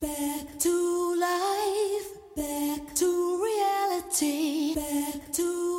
boys. reality, don't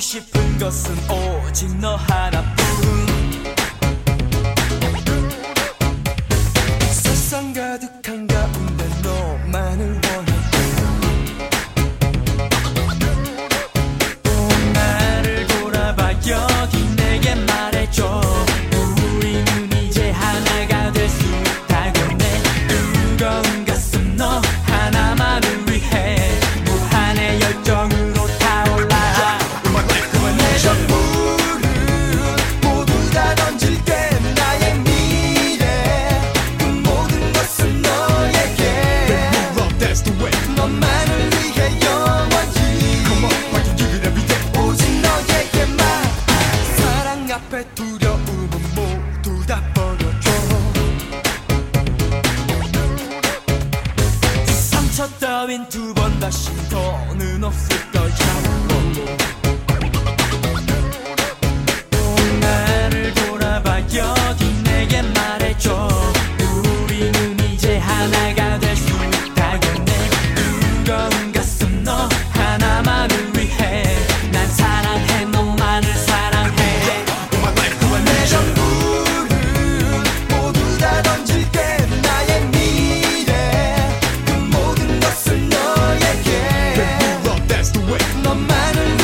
worship way. 너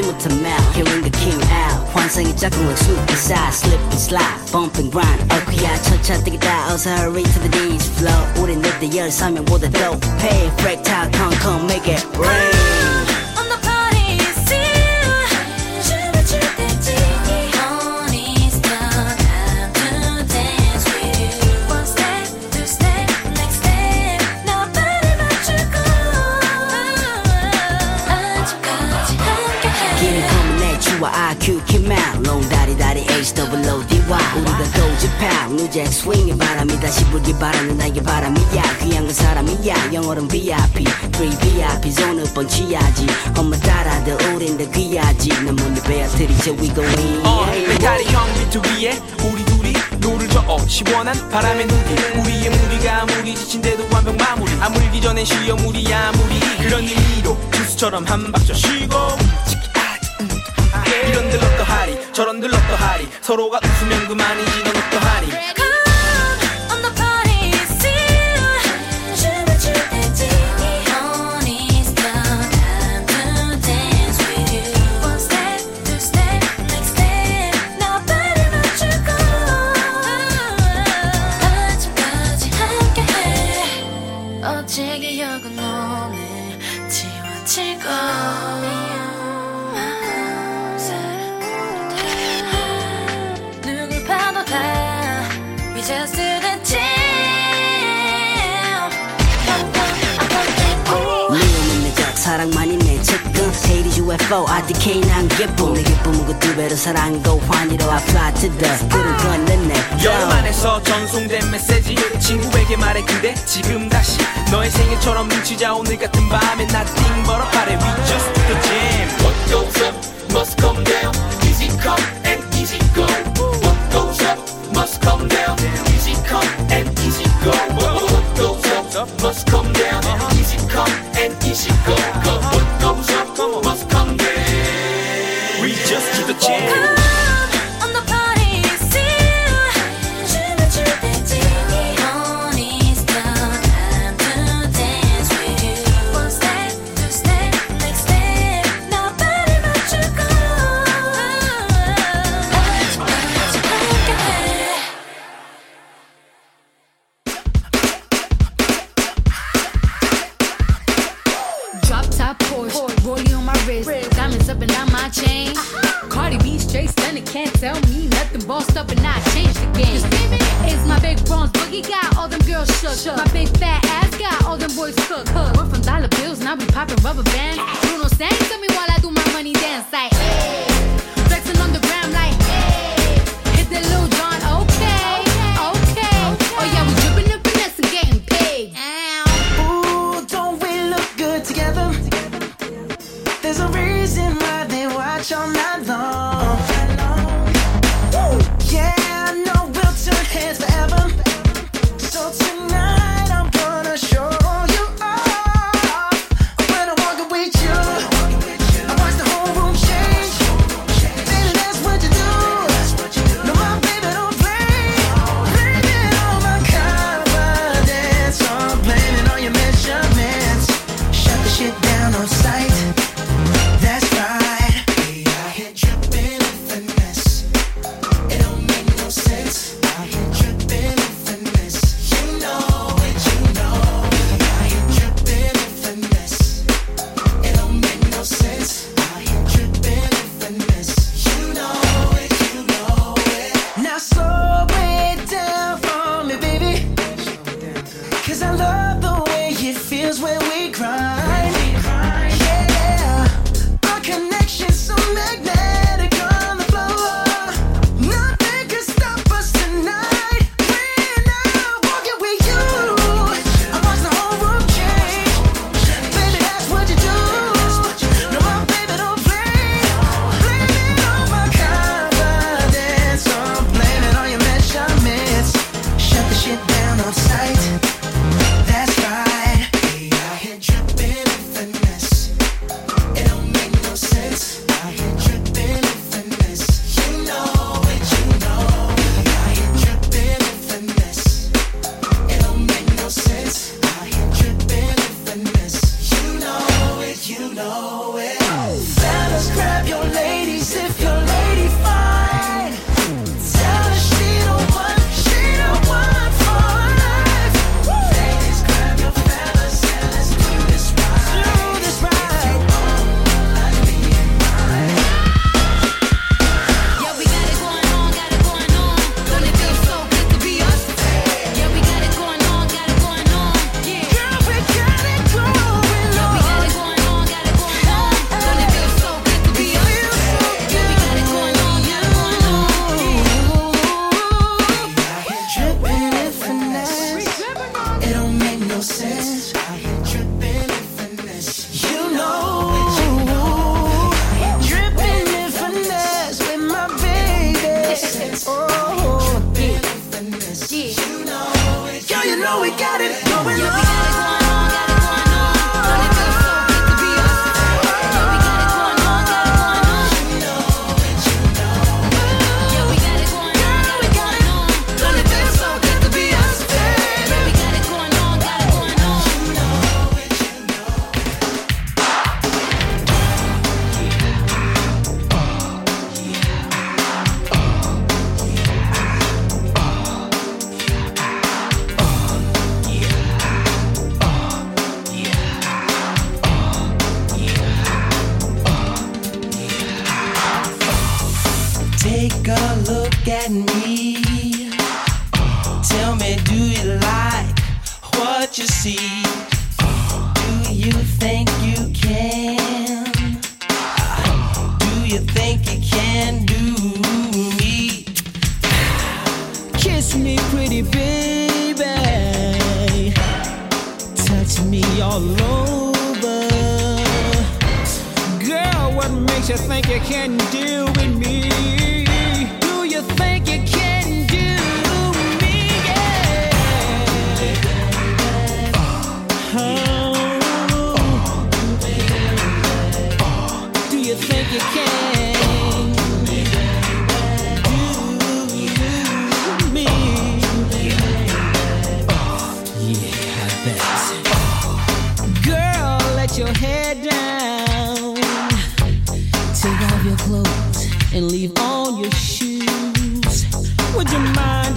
알지 못한 말 hearing the king out 환상이 짝꿍 원수 기사 slip and slide bump and grind. 얼쿠야 철차 뛰겠다 어서 hurry to the dance flow 우린 늑대 the 더 pay fractile come come make it rain. 이제 we gon' win 어, 배탈이 형 비투비에 우리 둘이 노를 저어 시원한 바람에 누기 우리의 무리가 아무리 지친데도 완벽 마무리. 아무리 기전에 쉬어 무리 아무리. 그런 의미로 주스처럼 한 박자 쉬고. 음, 음, 음. 이런 들 럭더하리? 저런 들 럭더하리? 서로가 웃으면 그만이지 넌 럭더하리? UFO RDK 난 기쁨 내 기쁨은 그 두 배로 사랑과 환희로 I fly to the 푸른 내 여름 안에서 전송된 메시지 친구에게 말해 그대 지금 다시 너의 생일처럼 뭉치자 오늘 같은 밤에 nothing but a party we just do the jam What goes up must come down. Easy come and easy go. What goes up must come down.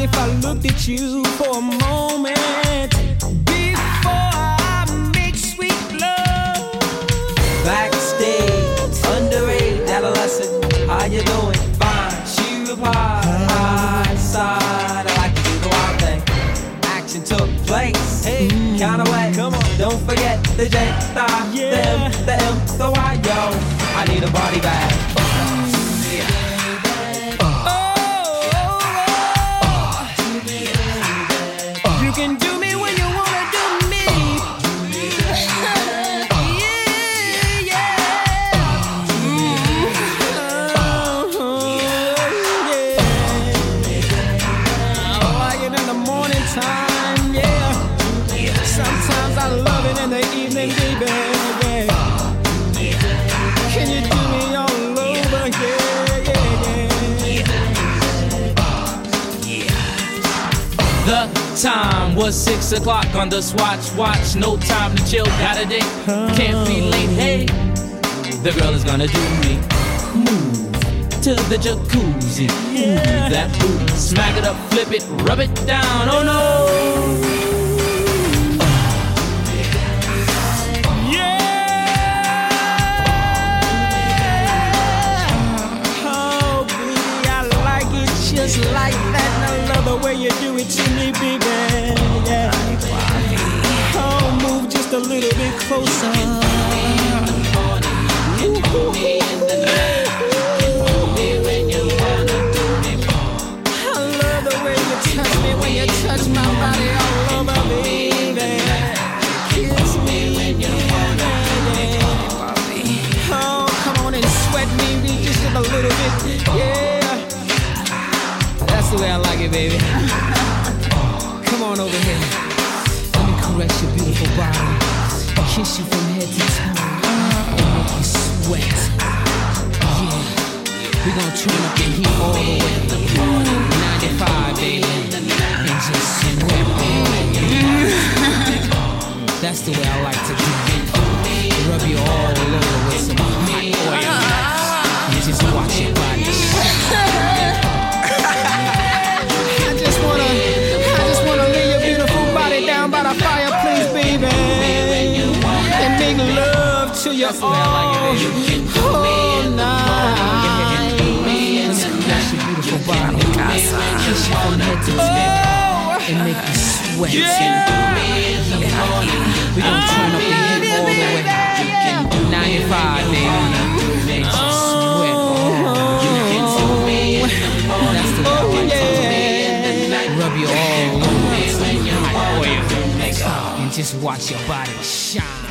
If I looked at you for a moment before I make sweet love? Backstage, underage, adolescent, how you doing? Fine, she replied, high side, I like to do the wild thing. Action took place, hey, mm-hmm. kinda wet, come on, don't forget the J, the I, the M, the M, the Y, yo, I need a body bag. Was six o'clock on the swatch watch. No time to chill, got a date. Can't be late. Hey, the girl is gonna do me. Move to the jacuzzi. Move that booty. Smack it up, flip it, rub it down. Oh no. Yeah. Oh, baby, I like it just like that. The way you do it to me, baby. Yeah. Oh, move just a little bit closer. I love the way you touch me when you touch my body it, baby. Come on over here. Let me caress your beautiful body. Kiss you from head to toe. And make you sweat. Yeah. We're gonna turn up the heat all the way. 95, baby. And just sweat, baby. That's the way I like to do it. Rub you all over with some hot oil. And just watch your you all, all night. That's your beautiful body. Kiss you from head to toe and make you sweat. We gonna turn up the heat all the way. 95, baby. Make you sweat. That's the way I like to rub you all over with some hot oil and just watch your body shine.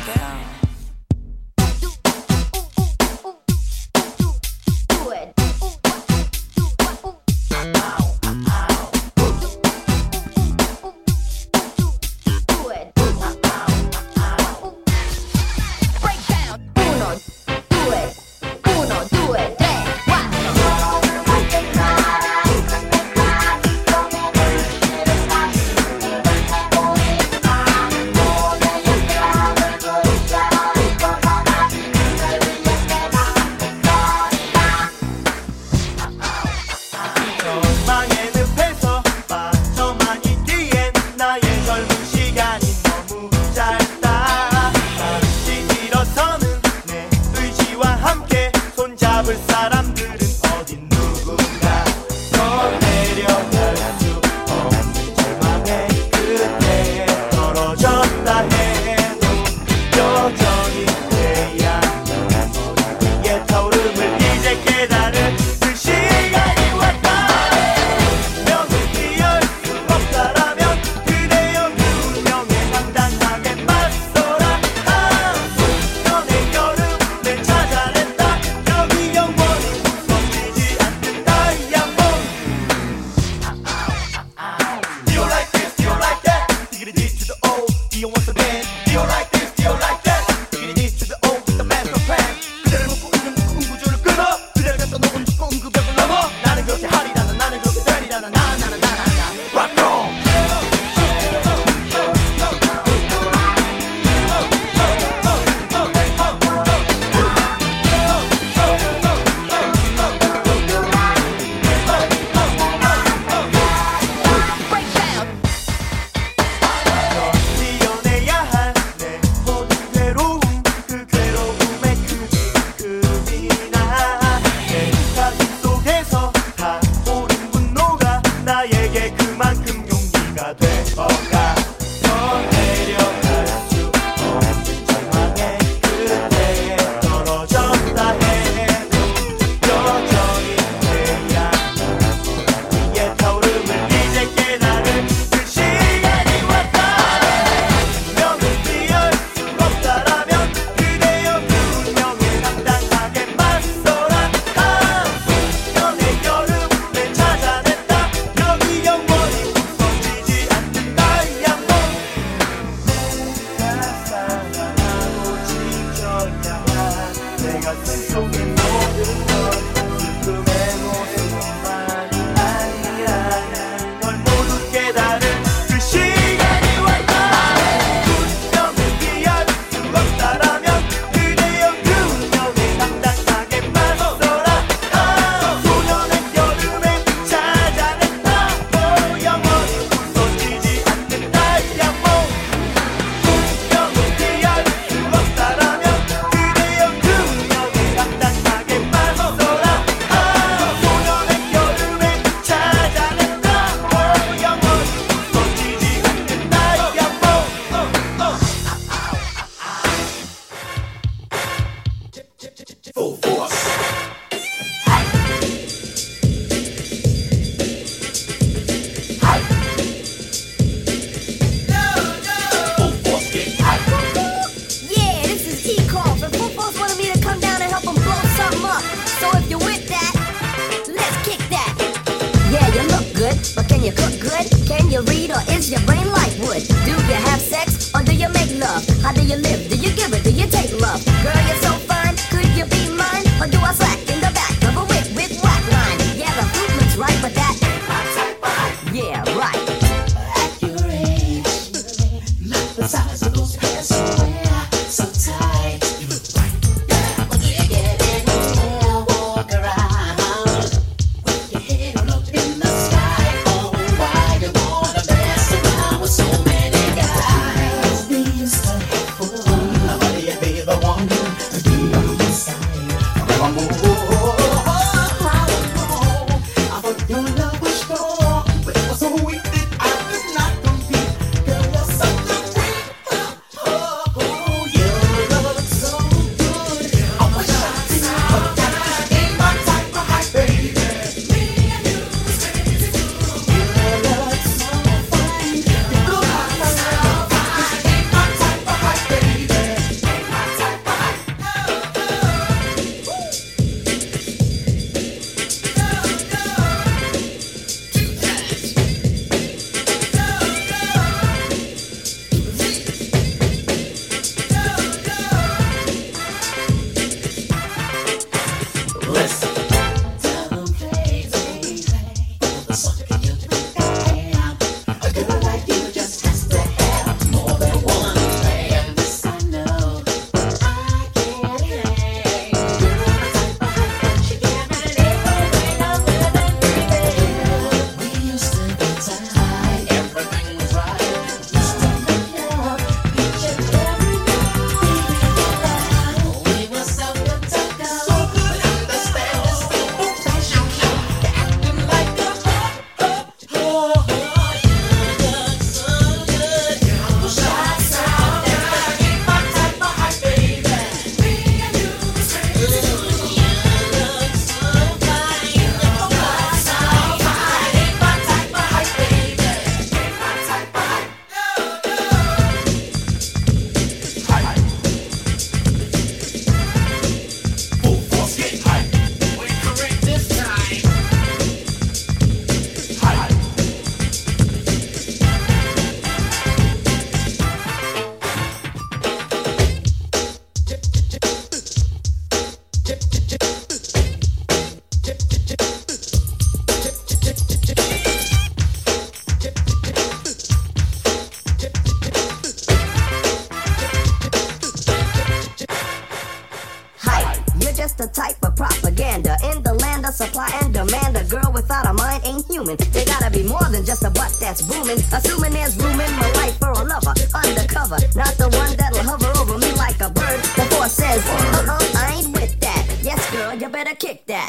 lover, not the one that'll hover over me like a bird. The force says, "Uh huh, I ain't with that. Yes, girl, you better kick that.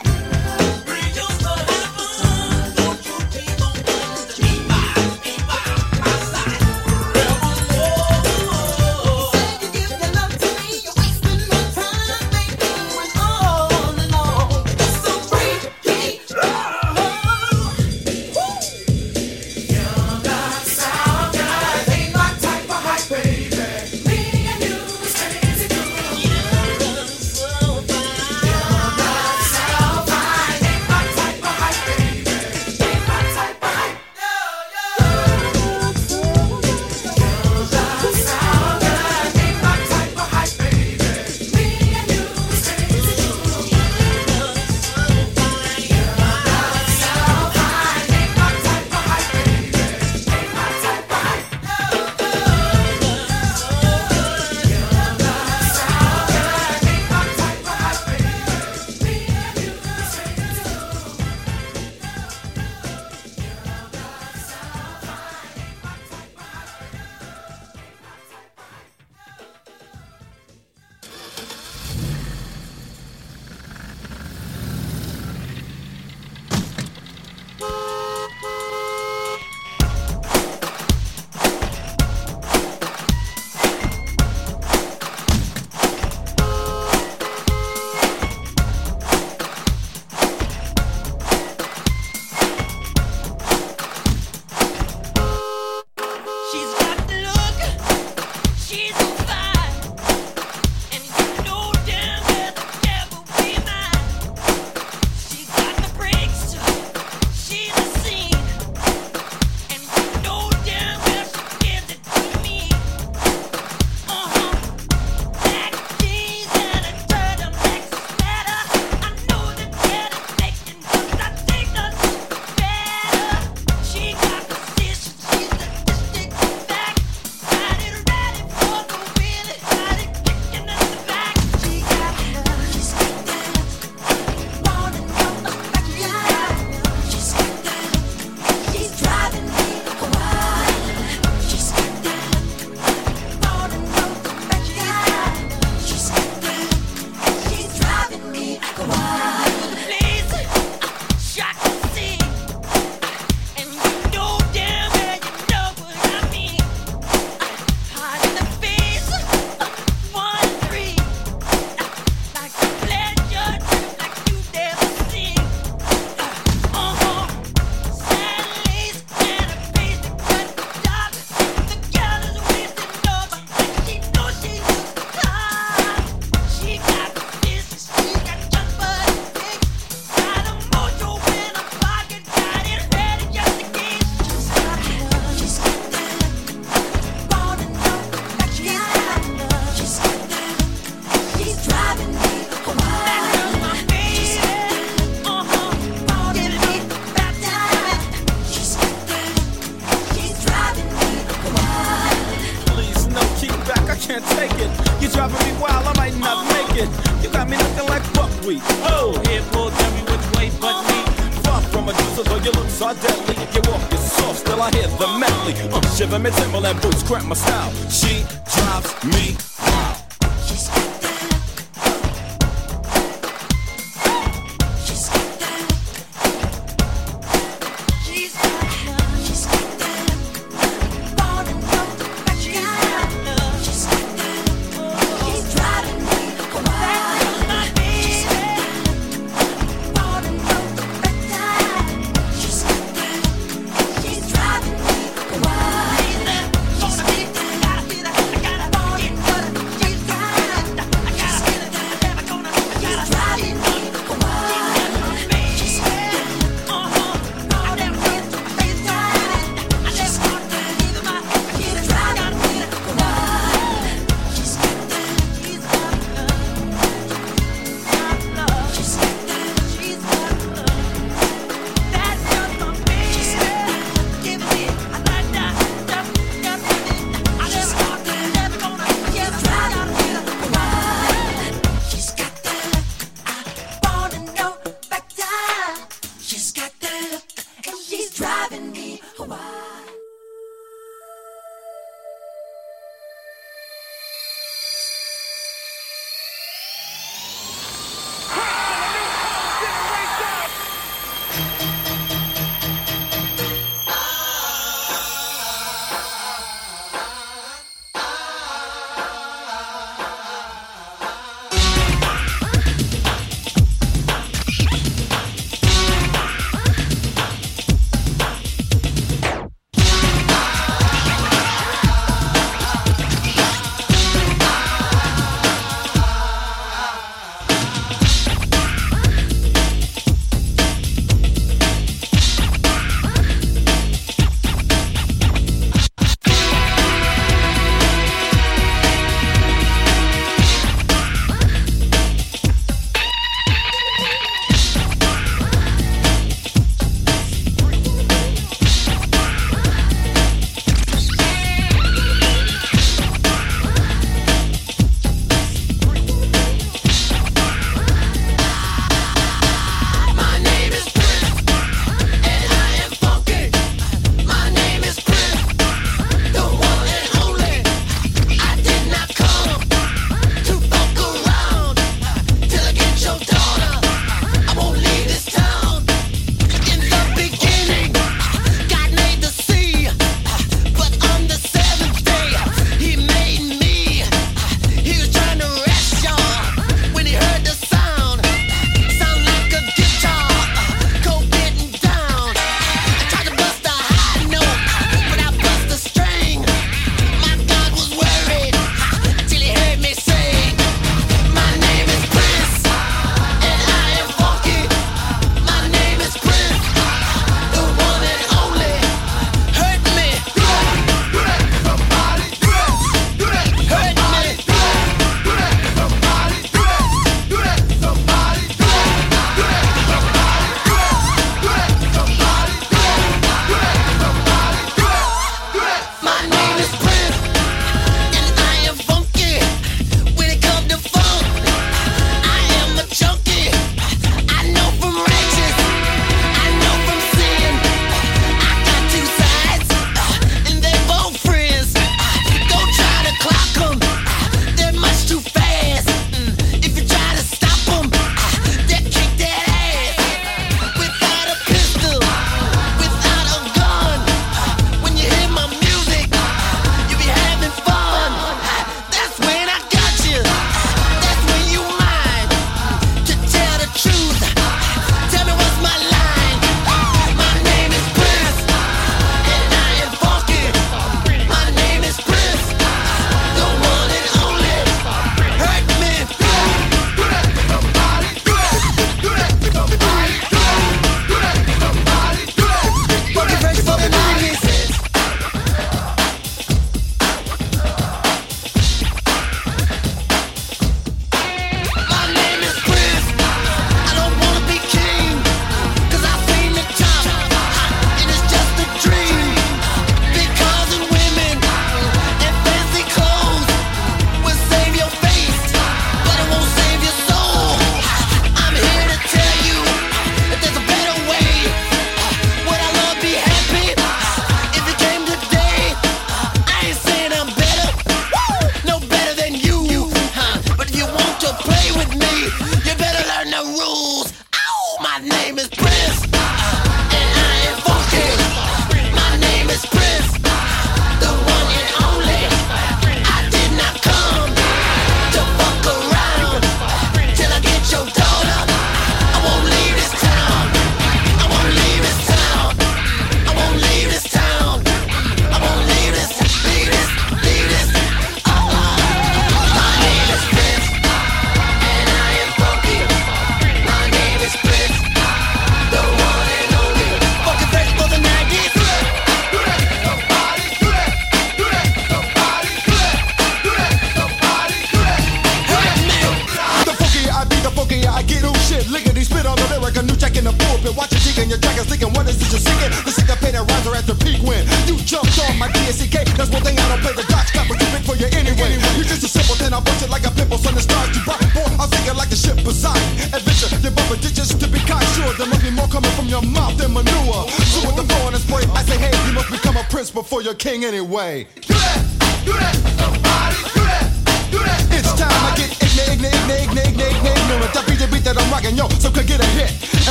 Shiver me Timberland boots, cramp my style. She drops me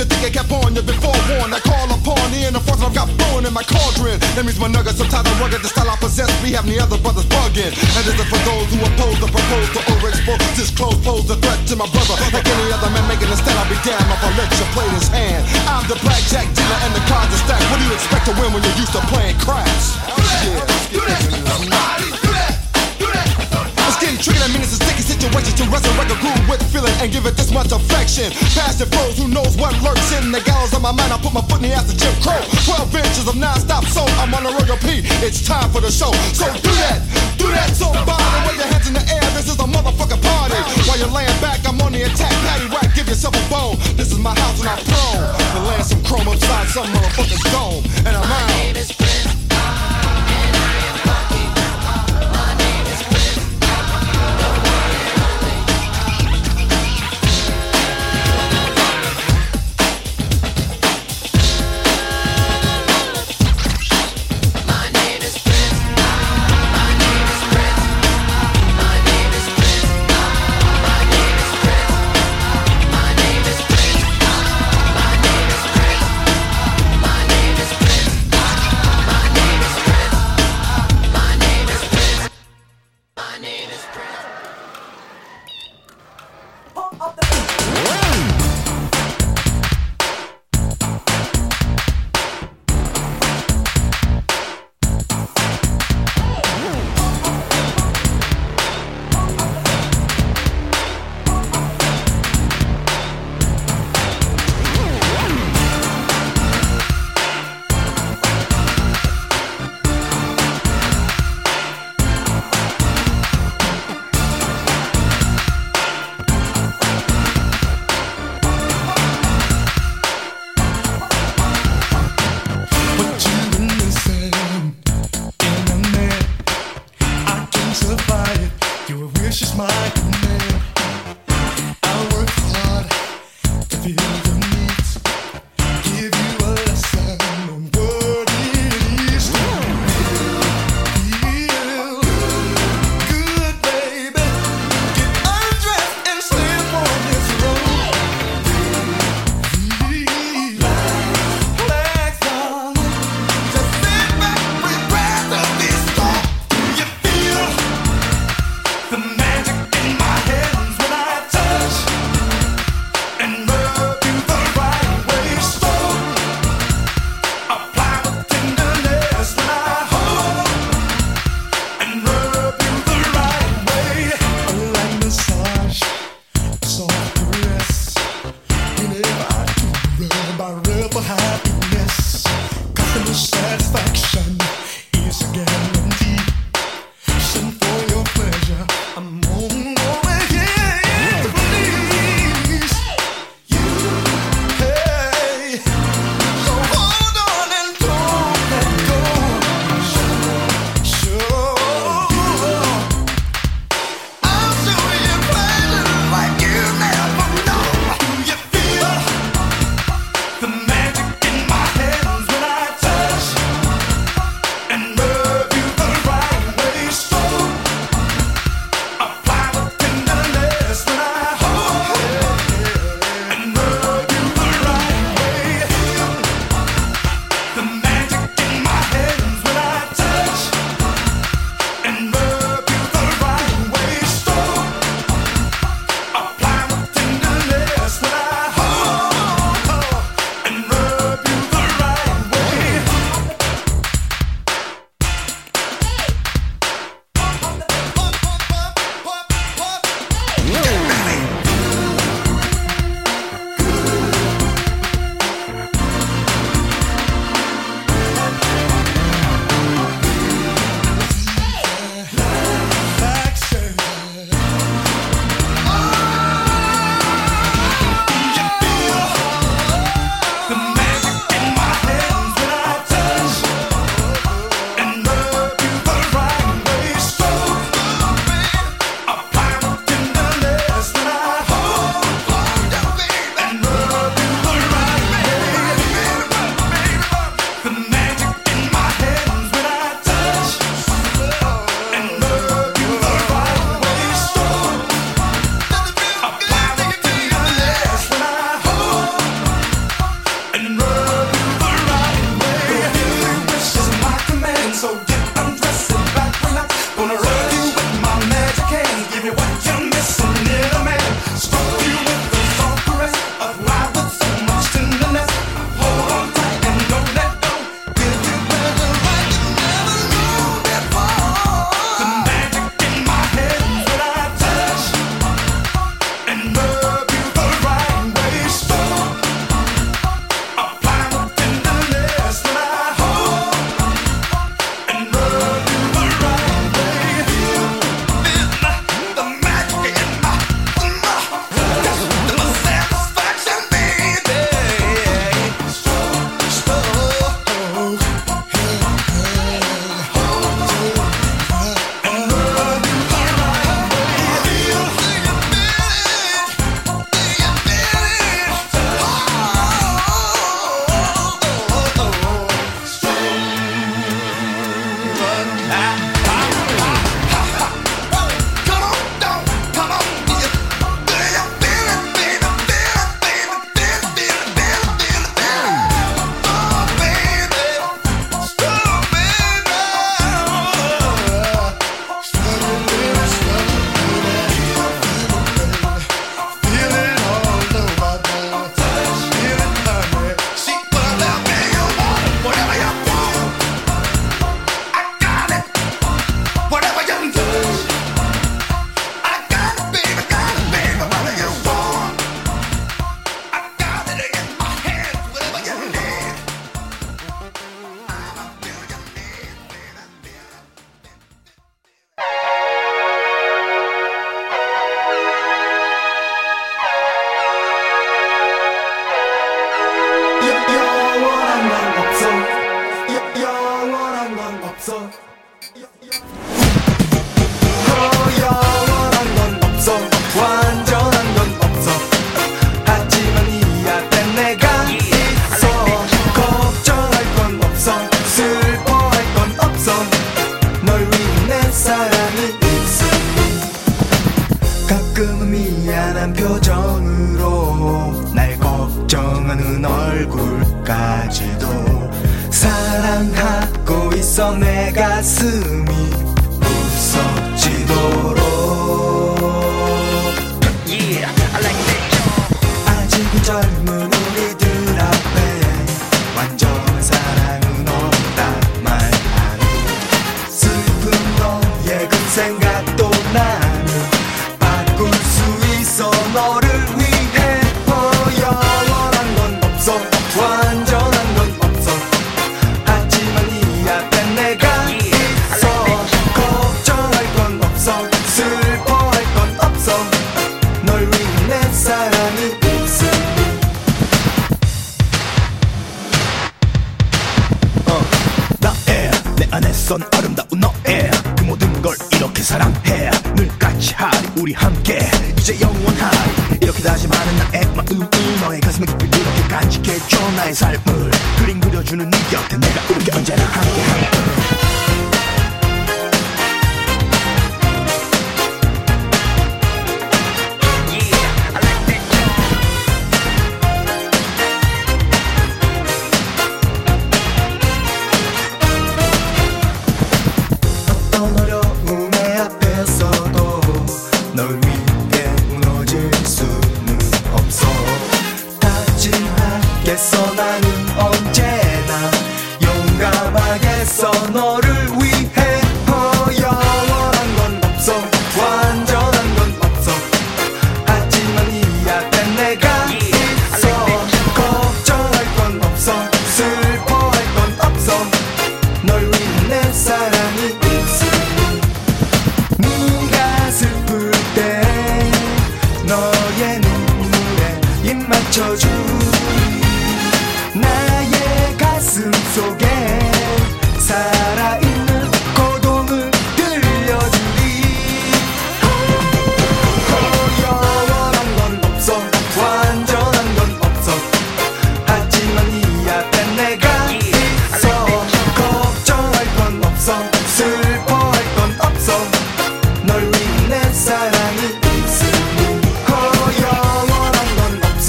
Put your thinking cap on, you've been forewarned. I call upon the inner force I've got blowing in my cauldron. That means my nuggets, sometimes I'm rugged, the style I possess. We have the other brothers bugging. And this is for those who oppose the proposal or expose. Disclose, pose the threat to my brother. Like any other man making a stand, I'll be damned if I let you play this hand. I'm the blackjack dealer and the cards are stacked. What do you expect to win when you're used to playing craps? Yeah. It's getting tricky, that means a sticky situation to resurrect a groove with feeling and give it this much affection. The flows, who knows what lurks in the gallows of my mind. I put my foot in the ass of Jim Crow. 12 inches of non-stop soul, I'm on a royal P. It's time for the show. So do that, do that, so body. Wave your hands in the air, this is a motherfucking party. While you're laying back, I'm on the attack. Patty whack, give yourself a bone. This is my house and I'm prone. To land some chrome upside some motherfucker's dome. And I'm out.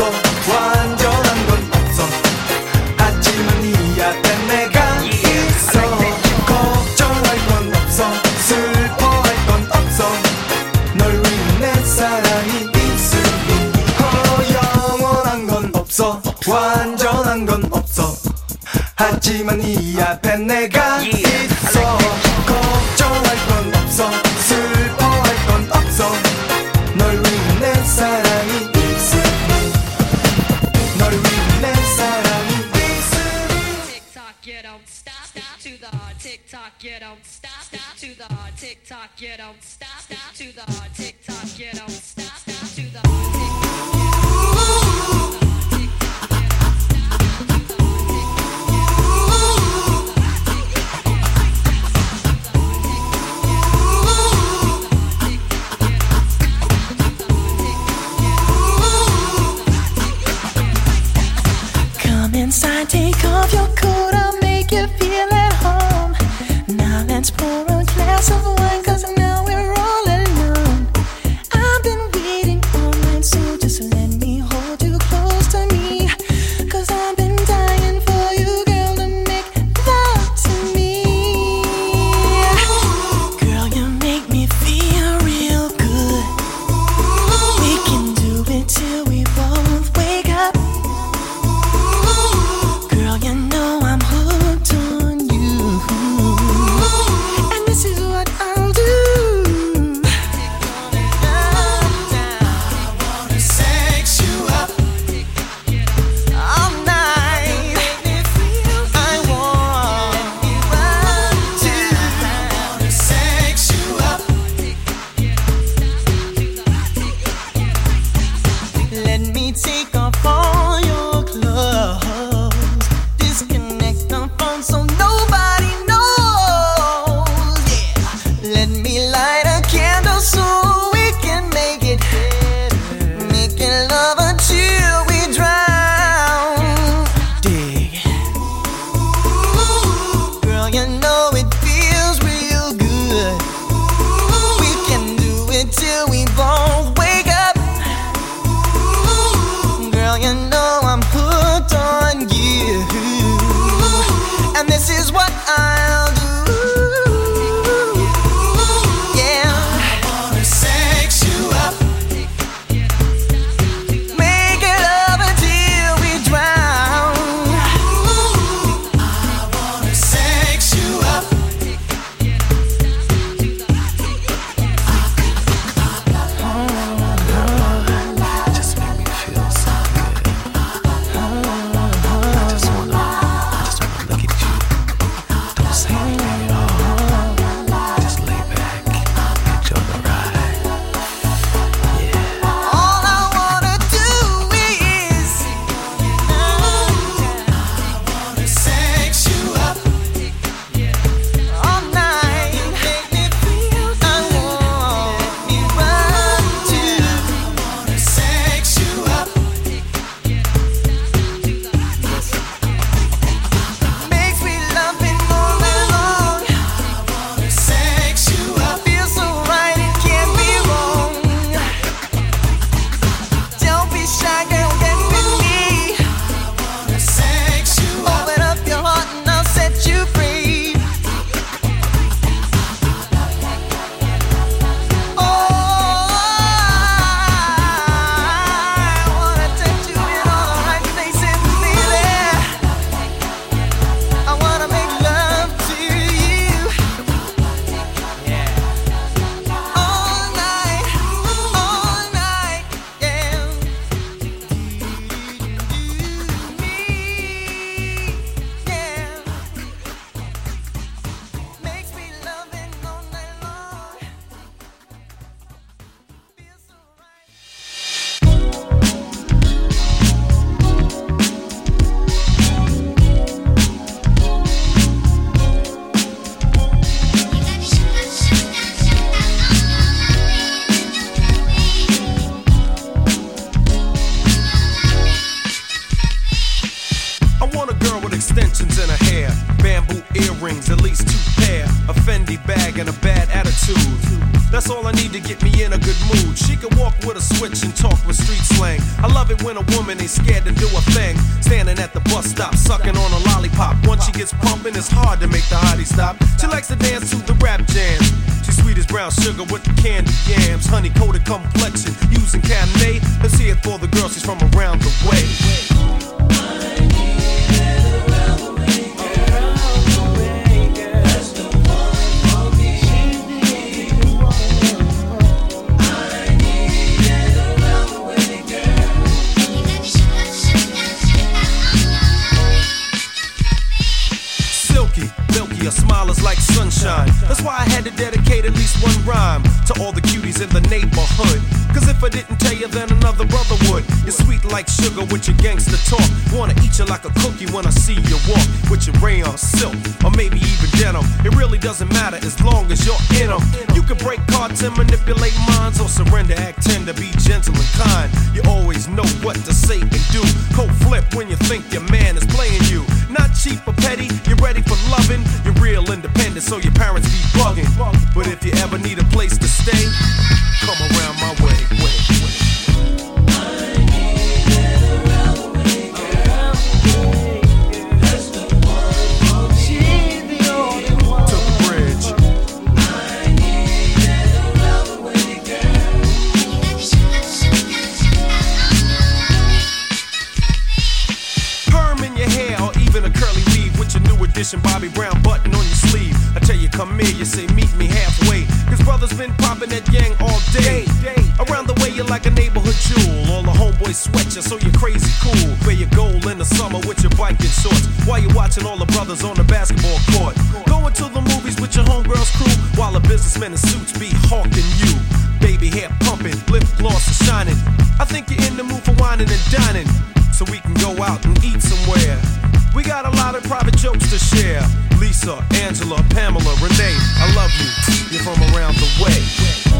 없어. 완전한 건 없어. 하지만 네 앞에 내가 있어. 걱정할 건 없어. 슬퍼할 건 없어. 널 위한 내 사랑이 있을 뿐허 영원한 건 없어. 완전한 건 없어. 하지만 네 앞에 내가 있어 You're like a neighborhood jewel. All the homeboys sweat you, so you're crazy cool. Wear your gold in the summer with your biking shorts. While you're watching all the brothers on the basketball court. Going to the movies with your homegirls crew. While the businessmen in suits be hawking you. Baby hair pumping, lip gloss is shining. I think you're in the mood for whining and dining so we can go out and eat somewhere. We got a lot of private jokes to share. Lisa, Angela, Pamela, Renee, I love you. You're from around the way.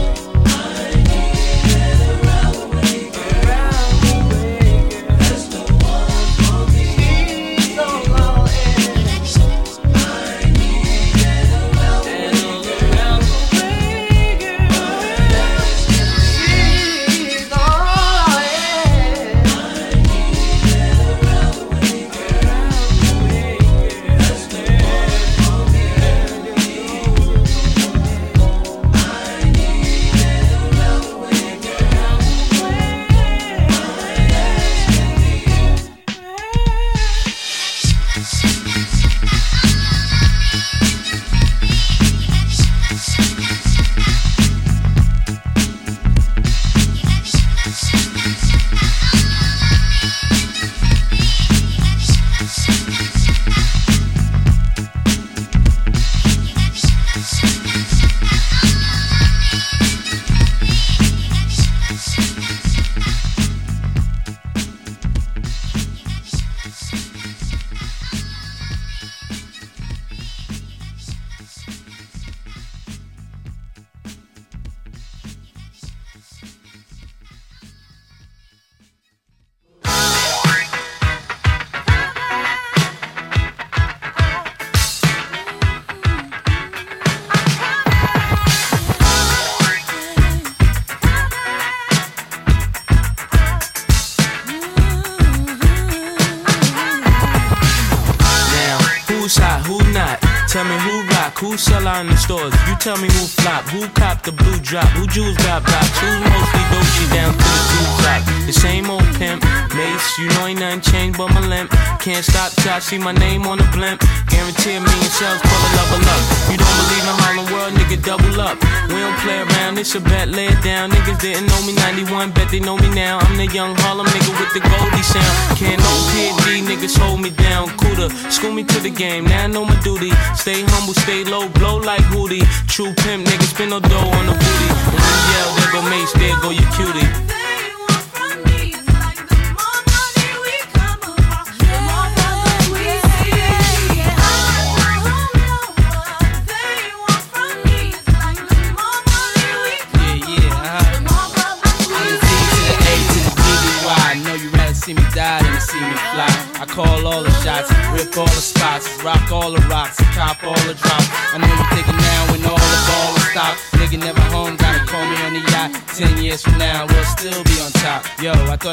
See my name on the blimp. Guarantee me million shells, pull a level up. You don't believe in Harlem World, nigga, double up. We don't play around, it's a bet, lay it down. Niggas didn't know me 91, bet they know me now. I'm the young Harlem nigga with the Goldie sound. Can't no PD, niggas hold me down. Cooler, school me to the game, now I know my duty. Stay humble, stay low, blow like Hootie. True pimp, niggas spin no dough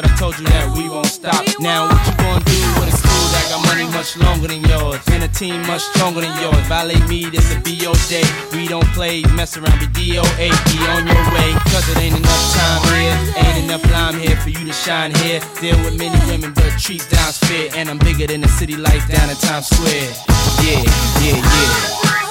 thought I told you that we won't stop. Now what you gonna do with a crew that got money much longer than yours? And a team much stronger than yours. Violate me, this a BO day. We don't play, mess around, be DOA. Be on your way, cause it ain't enough time here. Ain't enough lime here for you to shine here. Deal with many women, but treat down's fair. And I'm bigger than the city lights down in Times Square. Yeah, yeah, yeah.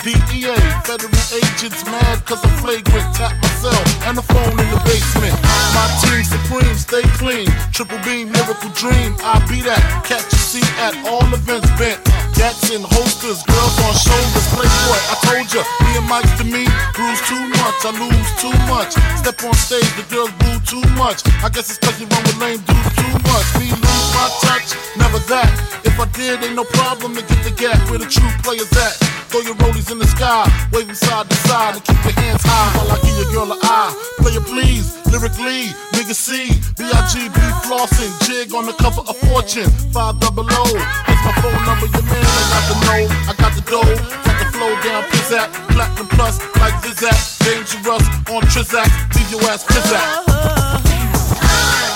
DEA. Federal agents mad cause I'm flagrant. Tap myself and the phone in the basement. My team supreme, stay clean. Triple beam, miracle dream. I be that. Catch a seat at all events bent. Gats in holsters, girls on shoulders. Playboy, I told ya, me and Mike's to me. Bruise too much, I lose too much. Step on stage, the girls boo too much. I guess it's cause you run with lame dudes too much. Me my touch, never that. If I did, ain't no problem to get the gap where the true players at. Throw your rollies in the sky, waving side to side, and keep your hands high while I give your girl a eye. Play it please, lyrically, nigga C, B-I-G-B flossing, jig on the cover of Fortune, 5 double O. It's my phone number, your man, I got the know, I got the dough, got the flow down, pizzat, platinum plus, like Zizak, dangerous on Trizak, leave your ass pizzat. Uh-huh.